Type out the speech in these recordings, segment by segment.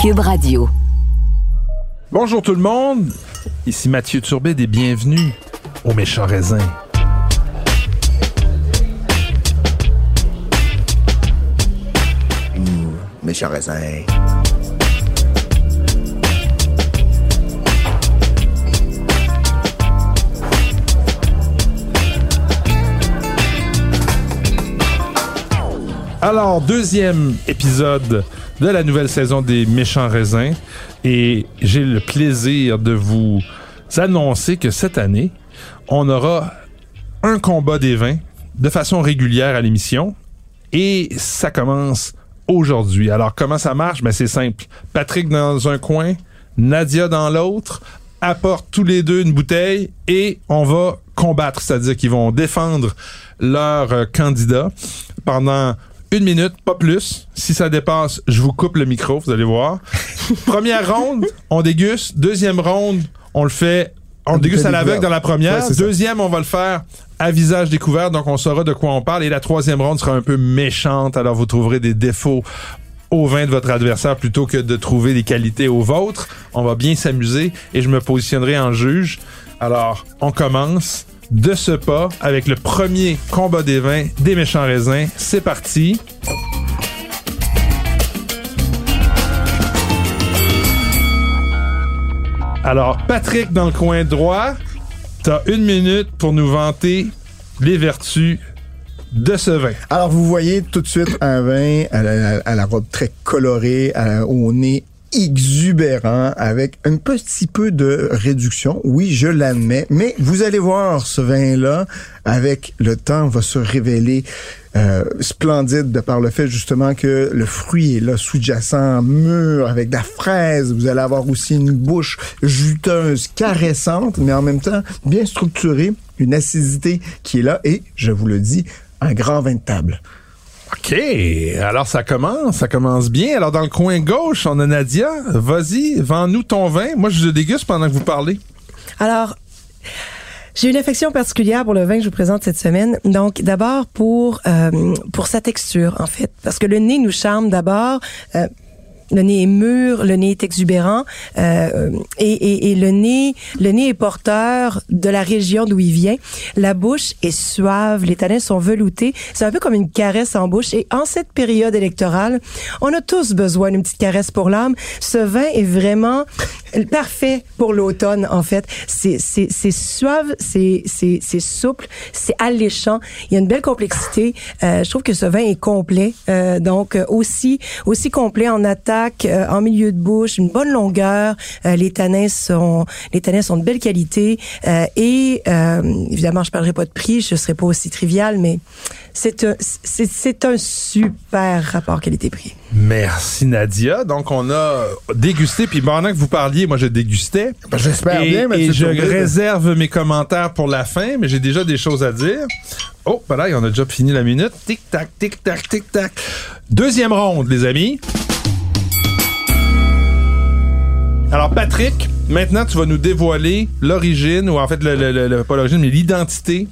Cube Radio. Bonjour tout le monde, ici Mathieu Turbet et bienvenue au Méchant Raisin. Méchant raisin. Alors, deuxième épisode de la nouvelle saison des Méchants Raisins et j'ai le plaisir de vous annoncer que cette année, on aura un combat des vins de façon régulière à l'émission et ça commence aujourd'hui. Alors, comment ça marche? Ben, c'est simple. Patrick dans un coin, Nadia dans l'autre, apportent tous les deux une bouteille et on va combattre, c'est-à-dire qu'ils vont défendre leur euh, candidat pendant une minute, pas plus. Si ça dépasse, je vous coupe le micro, vous allez voir. Première ronde, on déguste. Deuxième ronde, on le fait, on le déguste à l'aveugle dans la première. Ouais. Deuxième, on va le faire à visage découvert, donc on saura de quoi on parle. Et la troisième ronde sera un peu méchante, alors vous trouverez des défauts au vin de votre adversaire plutôt que de trouver des qualités au vôtre. On va bien s'amuser et je me positionnerai en juge. Alors, on commence de ce pas avec le premier combat des vins des méchants raisins. C'est parti. Alors, Patrick dans le coin droit, t'as une minute pour nous vanter les vertus de ce vin. Alors, vous voyez tout de suite un vin à la, robe très colorée, à- au nez exubérant, avec un petit peu de réduction. Oui, je l'admets, mais vous allez voir ce vin-là, avec le temps, va se révéler euh, splendide de par le fait justement que le fruit est là sous-jacent, mûr, avec de la fraise. Vous allez avoir aussi une bouche juteuse, caressante, mais en même temps bien structurée, une acidité qui est là et, je vous le dis, un grand vin de table. OK, alors ça commence, ça commence bien. Alors dans le coin gauche, on a Nadia. Vas-y, vends-nous ton vin. Moi, je le déguste pendant que vous parlez. Alors, j'ai une affection particulière pour le vin que je vous présente cette semaine. Donc, d'abord pour euh, sa texture, en fait, parce que le nez nous charme d'abord. euh, le nez est mûr, le nez est exubérant euh, et, et, et le nez, le nez est porteur de la région d'où il vient. La bouche est suave, les tanins sont veloutés. C'est un peu comme une caresse en bouche. Et en cette période électorale, on a tous besoin d'une petite caresse pour l'âme. Ce vin est vraiment parfait pour l'automne. En fait, c'est suave, c'est souple, c'est alléchant. Il y a une belle complexité. Euh, je trouve que ce vin est complet. Euh, donc euh, aussi aussi complet en attaque, euh, en milieu de bouche, une bonne longueur. Euh, les tanins sont les tanins sont de belle qualité. Euh, et évidemment, je parlerai pas de prix, je serai pas aussi trivial, mais c'est un c'est un super rapport qualité-prix. Merci Nadia. Donc on a dégusté, puis pendant que vous parliez, moi je dégustais. Ben, J'espère bien, mais et je réserve mes commentaires pour la fin, mais j'ai déjà des choses à dire. Oh, ben là, on a déjà fini la minute. Tic-tac, tic-tac, tic-tac. Deuxième ronde, les amis. Alors, Patrick, maintenant, tu vas nous dévoiler l'origine, ou en fait, le- le- pas l'origine, mais l'identité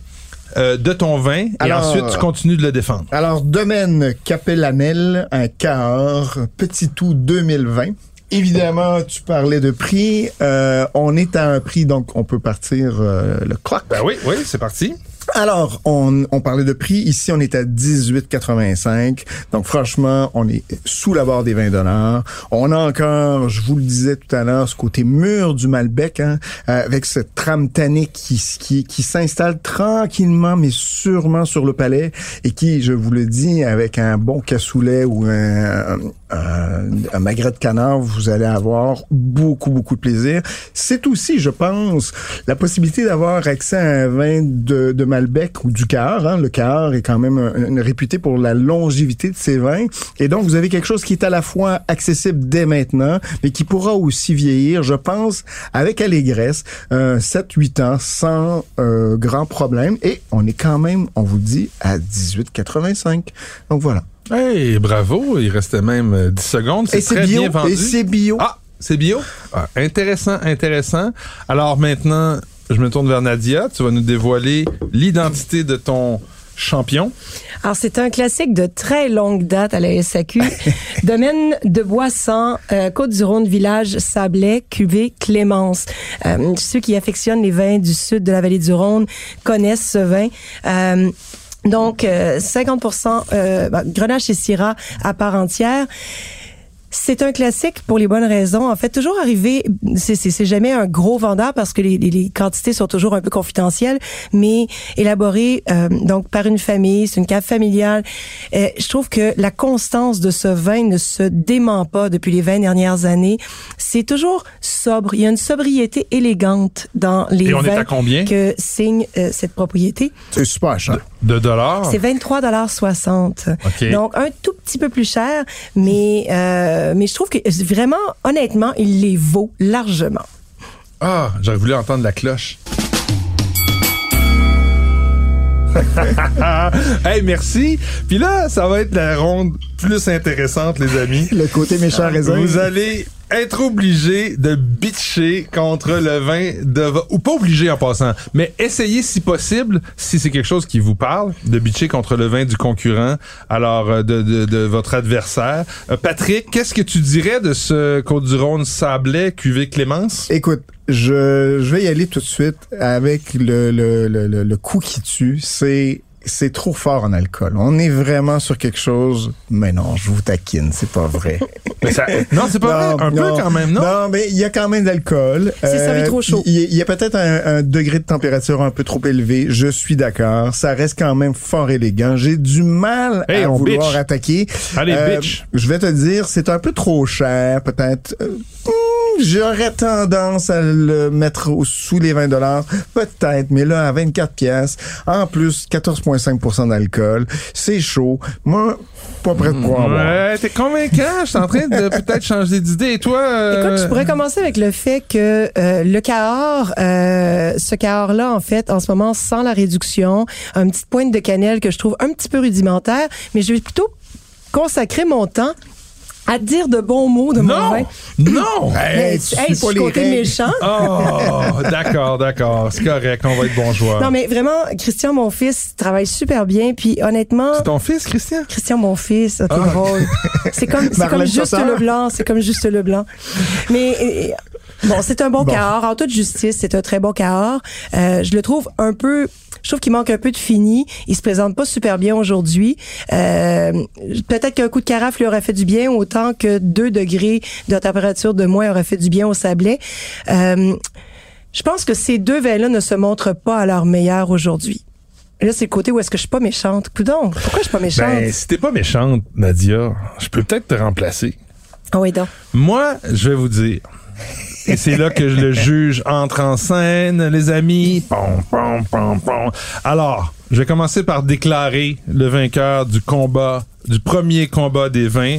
euh, de ton vin. Et ensuite, tu continues de le défendre. Alors, domaine Capellanel, un quart, petit tout 2020. Évidemment, tu parlais de prix. Euh, on est à un prix, donc on peut partir euh, le clock. Ben oui, oui, c'est parti. Alors, on, parlait de prix. Ici, on est à 18,85. Donc, franchement, on est sous la barre des 20 dollars. On a encore, je vous le disais tout à l'heure, ce côté mûr du Malbec, hein, euh, avec cette trame tannique qui, qui, qui s'installe tranquillement, mais sûrement sur le palais et qui, je vous le dis, avec un bon cassoulet ou un, un, un magret de canard, vous allez avoir beaucoup, beaucoup de plaisir. C'est aussi, je pense, la possibilité d'avoir accès à un vin de, de Malbec ou du Cahors. Hein. Le Cahors est quand même réputé pour la longévité de ses vins. Et donc, vous avez quelque chose qui est à la fois accessible dès maintenant, mais qui pourra aussi vieillir, je pense, avec allégresse, euh, 7-8 ans, sans euh, grand problème. Et on est quand même, on vous dit, à 18,85. Donc voilà. Hey, bravo, il restait même euh, 10 secondes. C'est Et c'est très bio. bien vendu. Et c'est bio. Ah, c'est bio? Ah, intéressant, intéressant. Alors maintenant, je me tourne vers Nadia. Tu vas nous dévoiler l'identité de ton champion. Alors, c'est un classique de très longue date à la SAQ. Domaine de Boisson, euh, Côte-du-Rhône, village Sablé, cuvée Clémence. Euh, ceux qui affectionnent les vins du sud de la vallée du Rhône connaissent ce vin. Euh, donc, 50% euh, ben, Grenache et Syrah à part entière. C'est un classique pour les bonnes raisons. En fait, toujours arriver, c'est jamais un gros vendeur parce que les, les, quantités sont toujours un peu confidentielles, mais élaboré euh, donc par une famille, c'est une cave familiale. Euh, je trouve que la constance de ce vin ne se dément pas depuis les 20 dernières années. C'est toujours sobre. Il y a une sobriété élégante dans les Et on vins est à combien? que signe euh, cette propriété. C'est super cher. De dollars? C'est 23,60 OK. Donc, un tout petit peu plus cher, mais, euh, mais je trouve que vraiment, honnêtement, il les vaut largement. Ah, j'aurais voulu entendre la cloche. hey, merci. Puis là, ça va être la ronde plus intéressante, les amis. Le côté méchant raisin. Vous allez être obligé de bitcher contre le vin de ou pas obligé en passant, mais essayez si possible, si c'est quelque chose qui vous parle, de bitcher contre le vin du concurrent, alors euh, de, de, de votre adversaire. Euh, Patrick, qu'est-ce que tu dirais de ce Côte-du-Rhône Sablé cuvée Clémence? Écoute, je, je vais y aller tout de suite avec le, le, le, le, le coup qui tue. C'est c'est trop fort en alcool. On est vraiment sur quelque chose. Mais non, je vous taquine, c'est pas vrai. Mais ça- non, c'est pas vrai. Un peu quand même, non? Non, mais il y a quand même d'alcool. Euh, C'est servi trop chaud. Il y, a- il y a peut-être un, un degré de température un peu trop élevé. Je suis d'accord. Ça reste quand même fort élégant. J'ai du mal Hey, à vouloir bitch. attaquer. Euh, Allez, bitch. Je vais te dire, c'est un peu trop cher, peut-être. Euh, hmm, J'aurais tendance à le mettre au- sous les 20 dollars, peut-être, mais là à 24 pièces, en plus 14.5% d'alcool, c'est chaud. Moi, pas prêt de pouvoir boire. Ouais, t'es convaincant. Je suis en train de peut-être changer d'idée. Et toi? euh, Écoute, je pourrais commencer avec le fait que euh, le Cahors, euh, ce Cahors-là, en fait, en ce moment, sans la réduction, une petite pointe de cannelle que je trouve un petit peu rudimentaire, mais je vais plutôt consacrer mon temps à dire de bons mots de mon Non! vin. Non! Hey, tu hey, suis pas les côté règles. méchant. Oh, d'accord, d'accord. C'est correct, on va être bon joueur. Non, mais vraiment, Christian, mon fils, travaille super bien. Puis honnêtement, C'est ton fils, Christian? Christian, mon fils, ah, t'es Ah. drôle. C'est comme, comme juste le blanc. C'est comme juste le blanc. Mais euh, bon, c'est un bon, Bon. Cahors. En toute justice, c'est un très bon Cahors. Euh, je le trouve un peu. Je trouve qu'il manque un peu de fini. Il se présente pas super bien aujourd'hui. Euh, Peut-être qu'un coup de carafe lui aurait fait du bien, autant que 2 degrés de température de moins aurait fait du bien au sablé. Euh, je pense que ces deux vins-là ne se montrent pas à leur meilleur aujourd'hui. Là, c'est le côté où est-ce que je suis pas méchante. Coudon, pourquoi je suis pas méchante? Ben, si t'es pas méchante, Nadia, je peux peut-être te remplacer. Ah oui, donc. Moi, je vais vous dire. Et c'est là que le juge entre en scène, les amis. Pom, pom, pom, pom. Alors, je vais commencer par déclarer le vainqueur du combat, du premier combat des vins.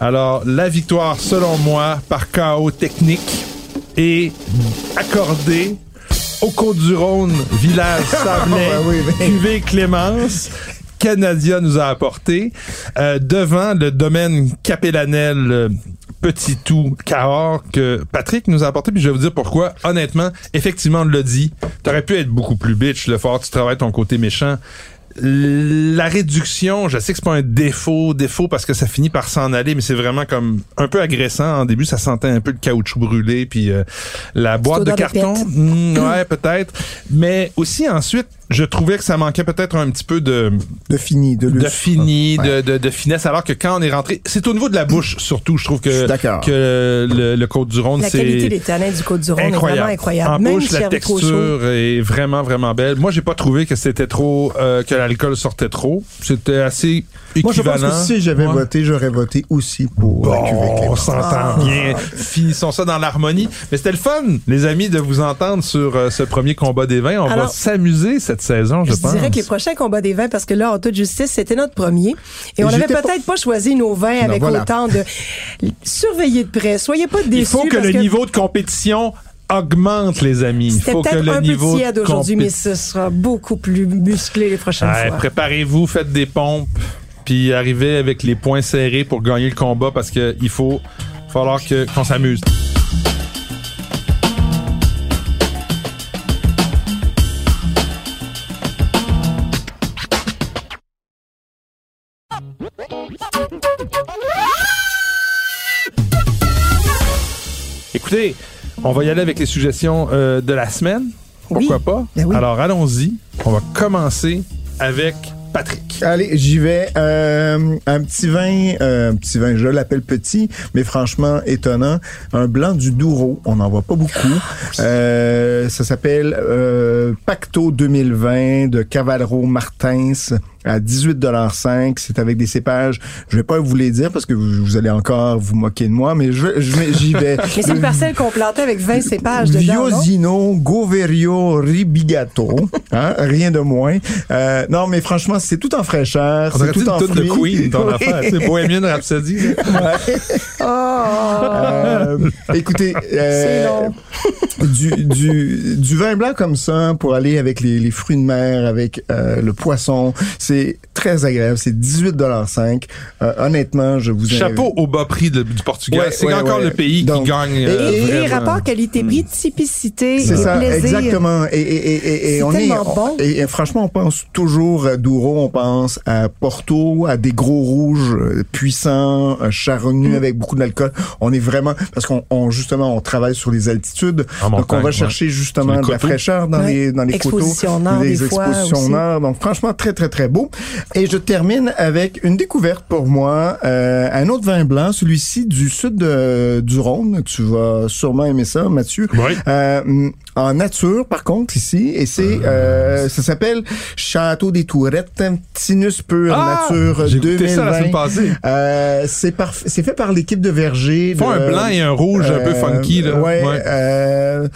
Alors, la victoire, selon moi, par chaos technique, est accordée au Côte-du-Rhône, village Sablé, oui, oui. cuvée Clémence. Canadia nous a apporté euh, devant le domaine Capellanel euh, Petit Tout Cahors que Patrick nous a apporté puis je vais vous dire pourquoi honnêtement effectivement on l'a dit t'aurais pu être beaucoup plus bitch le fort tu travailles ton côté méchant la réduction, je sais que c'est pas un défaut, défaut parce que ça finit par s'en aller, mais c'est vraiment comme un peu agressant. En début, ça sentait un peu le caoutchouc brûlé, puis euh, la boîte de carton, hmm, ouais, peut-être. Mais aussi ensuite, je trouvais que ça manquait peut-être un petit peu de De fini, de de fini, Ouais. de, de, de finesse, alors que quand on est rentré, c'est au niveau de la bouche surtout, je trouve que que le, le Côte du Rhône, La c'est qualité des tanins du Côte-du-Rhône est incroyable. vraiment incroyable. En Même bouche, la texture est vraiment vraiment belle. Moi, j'ai pas trouvé que c'était trop euh, que l'alcool sortait trop. C'était assez Moi, je pense équivalent. que si j'avais Ouais. voté, j'aurais voté aussi pour la cuvée on s'entend bien. Finissons ça dans l'harmonie. Mais c'était le fun, les amis, de vous entendre sur euh, ce premier combat des vins. On va s'amuser cette saison, je, Je pense. dirais que les prochains combats des vins, parce que là, en toute justice, c'était notre premier. Et, Et on avait j'étais peut-être pas... choisi nos vins avec voilà. autant de... Surveillez de près. Soyez pas déçus. Il faut que le niveau de compétition augmente, les amis. Il faut que le un niveau peu tiède de aujourd'hui, mais ce sera beaucoup plus musclé les prochaines Ouais, fois. Préparez-vous, faites des pompes, puis arrivez avec les points serrés pour gagner le combat parce que il faut falloir qu'on s'amuse. Écoutez, on va y aller avec les suggestions euh, de la semaine. Pourquoi Oui. pas? Ben oui. Alors, allons-y. On va commencer avec Patrick. Allez, j'y vais. Euh, un petit vin, euh, un petit vin, je l'appelle petit, mais franchement étonnant. Un blanc du Douro. On n'en voit pas beaucoup. Euh, ça s'appelle euh, Pacto 2020 de Cavalro Martins à 18,5 C'est avec des cépages. Je vais pas vous les dire parce que vous, vous allez encore vous moquer de moi, mais je, j'y vais. Mais c'est une parcelle qu'on plantait avec 20 cépages dedans? Viosino Goverio Ribigato, hein, rien de moins. Euh, non, mais franchement, c'est tout en fraîcheur, On c'est tout en toune de fruits. Queen, ton Oui. affaire. Sais, Bohemian Rhapsody. là? Euh, écoutez, euh, C'est du, du, du vin blanc comme ça pour aller avec les, les fruits de mer, avec euh, le poisson, c'est très agréable. C'est 18,5 euh, Honnêtement, je vous invite- Chapeau au bas prix de- du Portugal. Ouais, c'est ouais, encore ouais. le pays Donc, qui gagne. et- euh, et- Et les rapports qualité-prix, typicité C'est ça, plaisir. exactement. Et, et, et, et, et C'est on est, tellement bon. et, et franchement, on pense toujours à On pense à Porto, à des gros rouges euh, puissants, euh, charnus avec beaucoup d'alcool. On est vraiment parce qu'on on, justement on travaille sur les altitudes, En donc on va chercher justement de la fraîcheur dans Ouais. les dans les Exposition coteaux, nord, les des expositions nord. Donc franchement très très très beau. Et je termine avec une découverte pour moi, euh, un autre vin blanc, celui-ci du sud de- du Rhône. Tu vas sûrement aimer ça, Mathieu. Oui. Euh, en nature, par contre, ici, et c'est, euh, ça s'appelle Château des Tourettes, Tinus Pur Ah! Nature J'ai goûté ça la 2020. semaine passée. Euh, c'est par, c'est fait par l'équipe de Verger. Ils font de- un blanc et un rouge un peu euh, funky. Là. Ouais. Ouais. euh,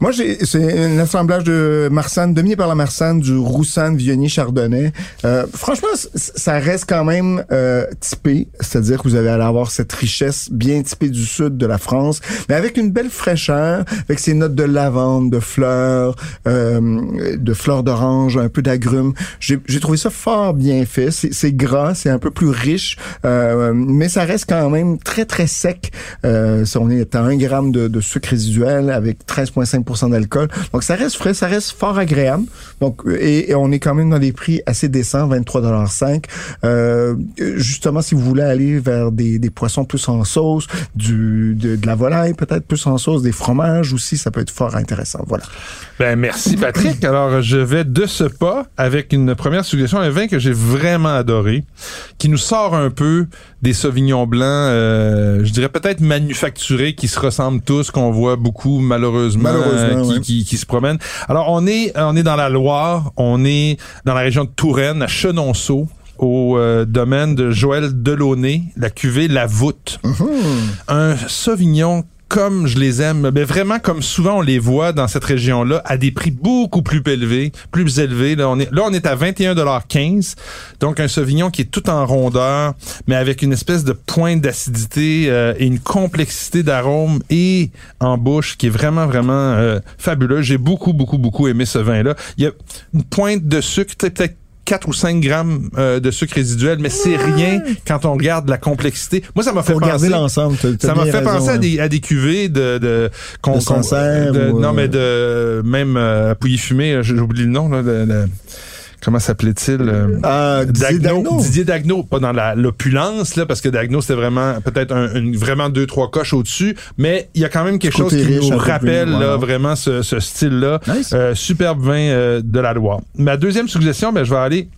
moi, j'ai, c'est un assemblage de Marsanne, dominé par la Marsanne, du Roussanne, Viognier, Chardonnay. Euh, franchement, ça reste quand même euh, typé, c'est-à-dire que vous allez avoir cette richesse bien typée du sud de la France, mais avec une belle fraîcheur, avec ses notes de lavande, de fleurs, euh, de fleurs d'orange, un peu d'agrumes. J'ai, trouvé ça fort bien fait. C'est, gras, c'est un peu plus riche, euh, mais ça reste quand même très très sec. Euh, on est à 1 gramme de, de sucre résiduel avec 13,5% d'alcool. Donc ça reste frais, ça reste fort agréable. Donc et, et on est quand même dans des prix assez décents, 23,5 euh, Justement, si vous voulez aller vers des, des poissons plus en sauce, du de, de la volaille peut-être plus en sauce, des fromages aussi, ça peut être fort intéressant. Voilà. Ben, merci Patrick. Alors, je vais de ce pas avec une première suggestion, un vin que j'ai vraiment adoré, qui nous sort un peu des sauvignons blancs, euh, je dirais peut-être manufacturés, qui se ressemblent tous, qu'on voit beaucoup malheureusement, Malheureusement, euh, qui, ouais. qui, qui se promènent. Alors, on est, on est dans la Loire, on est dans la région de Touraine, à Chenonceau au euh, domaine de Joël Delaunay, la cuvée La Voûte. Un Sauvignon comme je les aime, mais vraiment comme souvent on les voit dans cette région-là, à des prix beaucoup plus élevés, plus élevés. Là, on est, là, on est à 21,15 Donc, un Sauvignon qui est tout en rondeur, mais avec une espèce de pointe d'acidité euh, et une complexité d'arôme et en bouche qui est vraiment, vraiment euh, fabuleux. J'ai beaucoup, beaucoup, beaucoup aimé ce vin-là. Il y a une pointe de sucre, peut-être 4 ou 5 grammes euh, de sucre résiduel, mais c'est rien quand on regarde la complexité. Moi, ça m'a fait penser... l'ensemble. Ça m'a fait raison, penser à hein. des, à des cuvées de, de, qu'on- De ou, non, euh, mais de, même, euh, à Pouilly-Fumé, là, j'ai oublié le nom, là, de- de- comment s'appelait-il? euh, Ah, Didier Dagno, Dagno. Didier Dagno, pas dans la- l'opulence là, parce que Dagno c'était vraiment peut-être un, une- vraiment deux trois coches au-dessus, mais il y a quand même quelque chose qui riche, nous plus, rappelle là, vraiment ce, ce style-là. Nice. Euh, superbe vin euh, de la Loire. Ma deuxième suggestion, ben je vais aller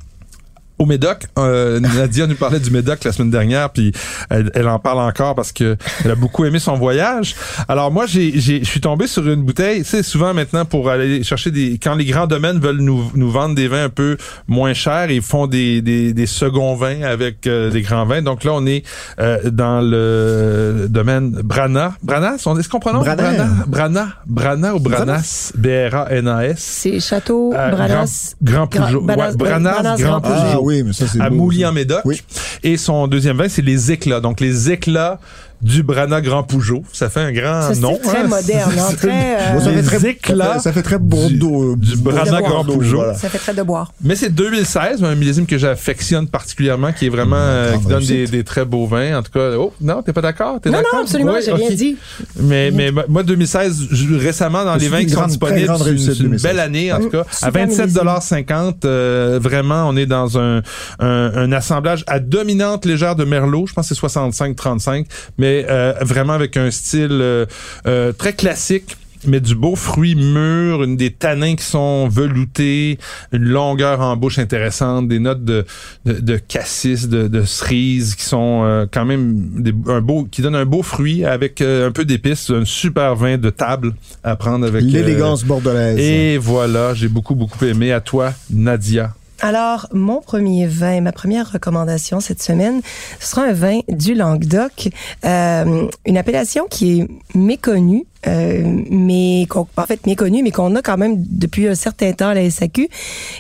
au Médoc. Euh, Nadia nous parlait du Médoc la semaine dernière, puis elle, elle en parle encore parce que elle a beaucoup aimé son voyage. Alors moi, j'ai, je suis tombé sur une bouteille. C'est souvent maintenant pour aller chercher des, quand les grands domaines veulent nous, nous vendre des vins un peu moins chers, ils font des, des, des seconds vins avec euh, des grands vins. Donc là, on est euh, dans le domaine Brana. Brana, on- est-ce qu'on prononce? Brana. Brana? Brana, Brana ou Branas? B-R-A-N-A-S. C'est Château, Euh, Branas. Grand, Grand Branas- Ouais, Branas, Branas, Grand Grand. Ah oui, mais ça c'est à beau, Mouly ça. en Médoc. Oui. Et son deuxième vin, c'est les éclats. Donc les éclats du Brana Grand Pougeot. Ça fait un grand Ça, c'est nom. très hein. moderne, hein, très, euh, ça, fait très, éclats ça fait- très Bordeaux. du euh, Brana Grand Pougeot. voilà. Ça fait très de boire. Mais c'est 2016, un millésime que j'affectionne particulièrement, qui est vraiment euh, qui donne des, des très beaux vins. En tout cas, oh non, t'es pas d'accord? Non, non, absolument, Oui, j'ai rien dit. Mais mais moi 2016, je- récemment dans les vins qui sont disponibles, c'est une, réussite, c'est une 2016. belle année en tout cas. À Super 27,50 euh, vraiment, on est dans un, un un assemblage à dominante légère de merlot. Je pense que c'est 65-35, mais mais euh, vraiment avec un style euh, euh, très classique mais du beau fruit mûr, une des tanins qui sont veloutés, une longueur en bouche intéressante, des notes de, de, de cassis, de, de cerise qui sont euh, quand même des, un beau, qui donnent un beau fruit avec euh, un peu d'épices, un super vin de table à prendre avec euh, L'élégance bordelaise. Et voilà, j'ai beaucoup beaucoup aimé. À toi, Nadia. Alors, mon premier vin, ma première recommandation cette semaine, ce sera un vin du Languedoc, euh, une appellation qui est méconnue, euh, mais qu'on, en fait méconnue, mais qu'on a quand même depuis un certain temps à la SAQ,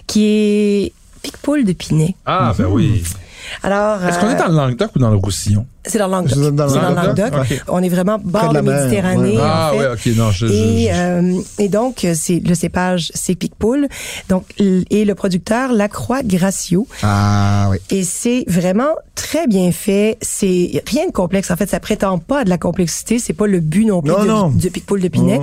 qui est Picpoul de Pinet. Ah, ben oui. Alors, Est-ce qu'on est euh, dans le Languedoc ou dans le Roussillon? C'est dans le Languedoc. C'est dans le Languedoc? Languedoc. Ok. On est vraiment bord de la Méditerranée. ouais. en Ah, fait. ouais, ok, non, je, Et, je- euh, et donc, c'est le cépage, c'est Picpoul. Donc, et le producteur, Lacroix Gracio. Ah oui. Et c'est vraiment très bien fait. C'est rien de complexe. En fait, ça prétend pas à de la complexité. C'est pas le but non plus Non, de, non. de Picpoul de Pinet.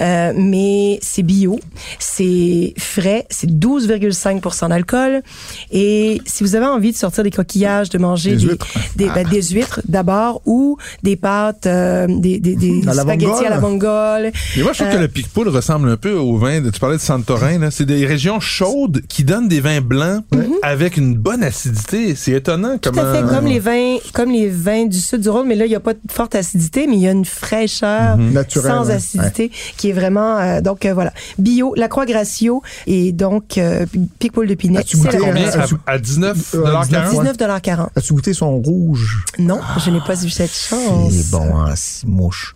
Euh, mais c'est bio, c'est frais, c'est 12,5% d'alcool. Et si vous avez envie de sortir des coquillages, de manger Des des, huîtres. des, ben, des huîtres d'abord ou des pâtes, euh, des, des, des À la spaghettis à la mongole. Mais moi, je trouve Euh, que le Picpoul ressemble un peu au vin. De, tu parlais de Santorin. C'est des régions chaudes qui donnent des vins blancs avec une bonne acidité. C'est étonnant Tout comment. à fait comme les vins, comme les vins du sud du Rhône, mais là il n'y a pas de forte acidité, mais il y a une fraîcheur Naturelle, sans ouais. acidité qui est vraiment euh, donc euh, voilà bio, la Croix Gracio et donc euh, Picpoul de? As-tu- À, à 19 Euh, dollars 19, 40? 19,40 As-tu goûté son rouge? Non, je n'ai pas eu cette chance. C'est bon en mouche.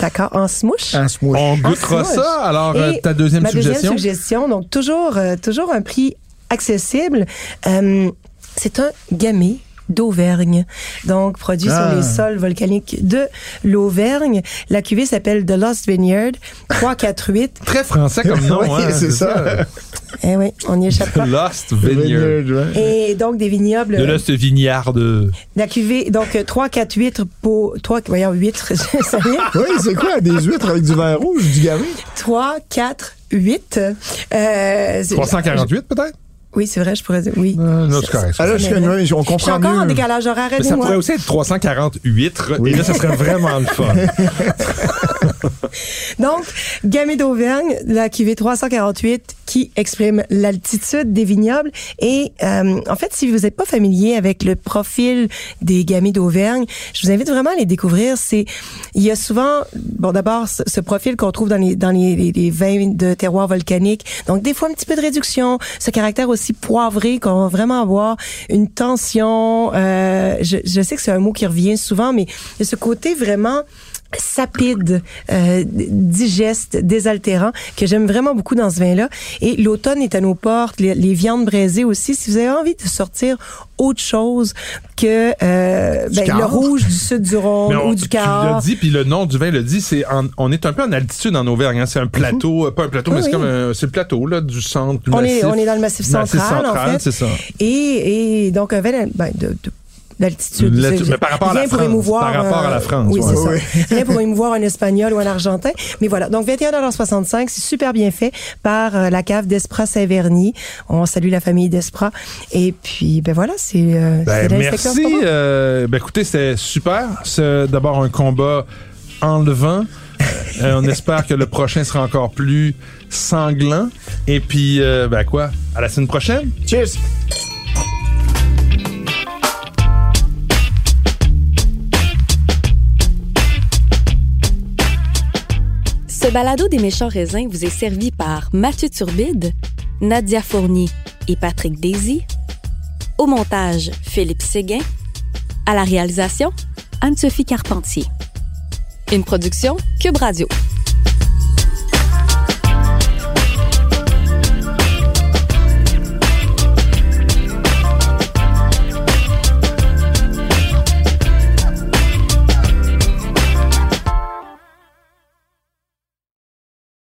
D'accord, en smouche? En smouche. On goûtera ça. Alors, euh, Et ta deuxième ma suggestion? deuxième suggestion, donc toujours, euh, toujours un prix accessible. Euh, c'est un gamay d'Auvergne, donc produit Ah. sur les sols volcaniques de l'Auvergne. La cuvée s'appelle The Lost Vineyard 348. Très français comme nom, Oui, hein, c'est ça. eh oui, on n'y échappe pas. Lost Vineyard. Vineyard, ouais. Et donc des vignobles. De Lost Vignard de... La cuvée, donc euh, 3, 4, 8 pour 3, voyons, 8, ça y est. Oui, c'est quoi? Des huîtres avec du vin rouge, du gamay? 3, 4, 8. Euh, c'est- 348 peut-être? Oui, c'est vrai, je pourrais dire, oui. Euh, non, c'est correct. Ah là, je, vrai. on Je suis comprend encore en mieux. décalage horaire, Mais ça aidez-moi. pourrait aussi être 348. Oui. Et là, ça serait vraiment le fun. Donc, Gamay d'Auvergne, la cuvée 348 qui exprime l'altitude des vignobles. Et euh, en fait, si vous n'êtes pas familier avec le profil des Gamay d'Auvergne, je vous invite vraiment à les découvrir. C'est, il y a souvent, bon, d'abord ce, profil qu'on trouve dans les dans les, les, les vins de terroir volcanique. Donc, des fois un petit peu de réduction, ce caractère aussi poivré qu'on va vraiment avoir une tension. Euh, je, je sais que c'est un mot qui revient souvent, mais il y a ce côté vraiment sapide, euh, digeste, désaltérant, que j'aime vraiment beaucoup dans ce vin-là. Et l'automne est à nos portes, les, les viandes braisées aussi. Si vous avez envie de sortir autre chose que euh, ben, Cahors. le rouge du sud du Rhône ou du tu l'as Cahors. dit, puis le nom du vin le dit, c'est on est un peu en altitude en Auvergne. hein. C'est un plateau, euh, pas un plateau, Oui, mais c'est oui. comme un, c'est le plateau là du centre du On massif. est, on est dans le massif central, en fait. c'est ça. Et, et donc un vin ben, de, de d'altitude. Mais par rapport à la rien pour France, émouvoir, par rapport à la euh, France, Oui, c'est ça. Rien pour émouvoir un Espagnol ou un Argentin. Mais voilà. Donc, 21,65 c'est super bien fait par euh, la cave d'Espra Saint-Verny. On salue la famille d'Espra. Et puis, ben voilà, c'est euh, Ben, merci. Euh, ben, écoutez, c'était super. C'est d'abord un combat enlevant. Euh, on espère que le prochain sera encore plus sanglant. Et puis, euh, ben quoi? À la semaine prochaine. Cheers! Balado des méchants raisins vous est servi par Mathieu Turbide, Nadia Fournier et Patrick Daisy. Au montage, Philippe Séguin. À la réalisation, Anne-Sophie Carpentier. Une production Cube Radio.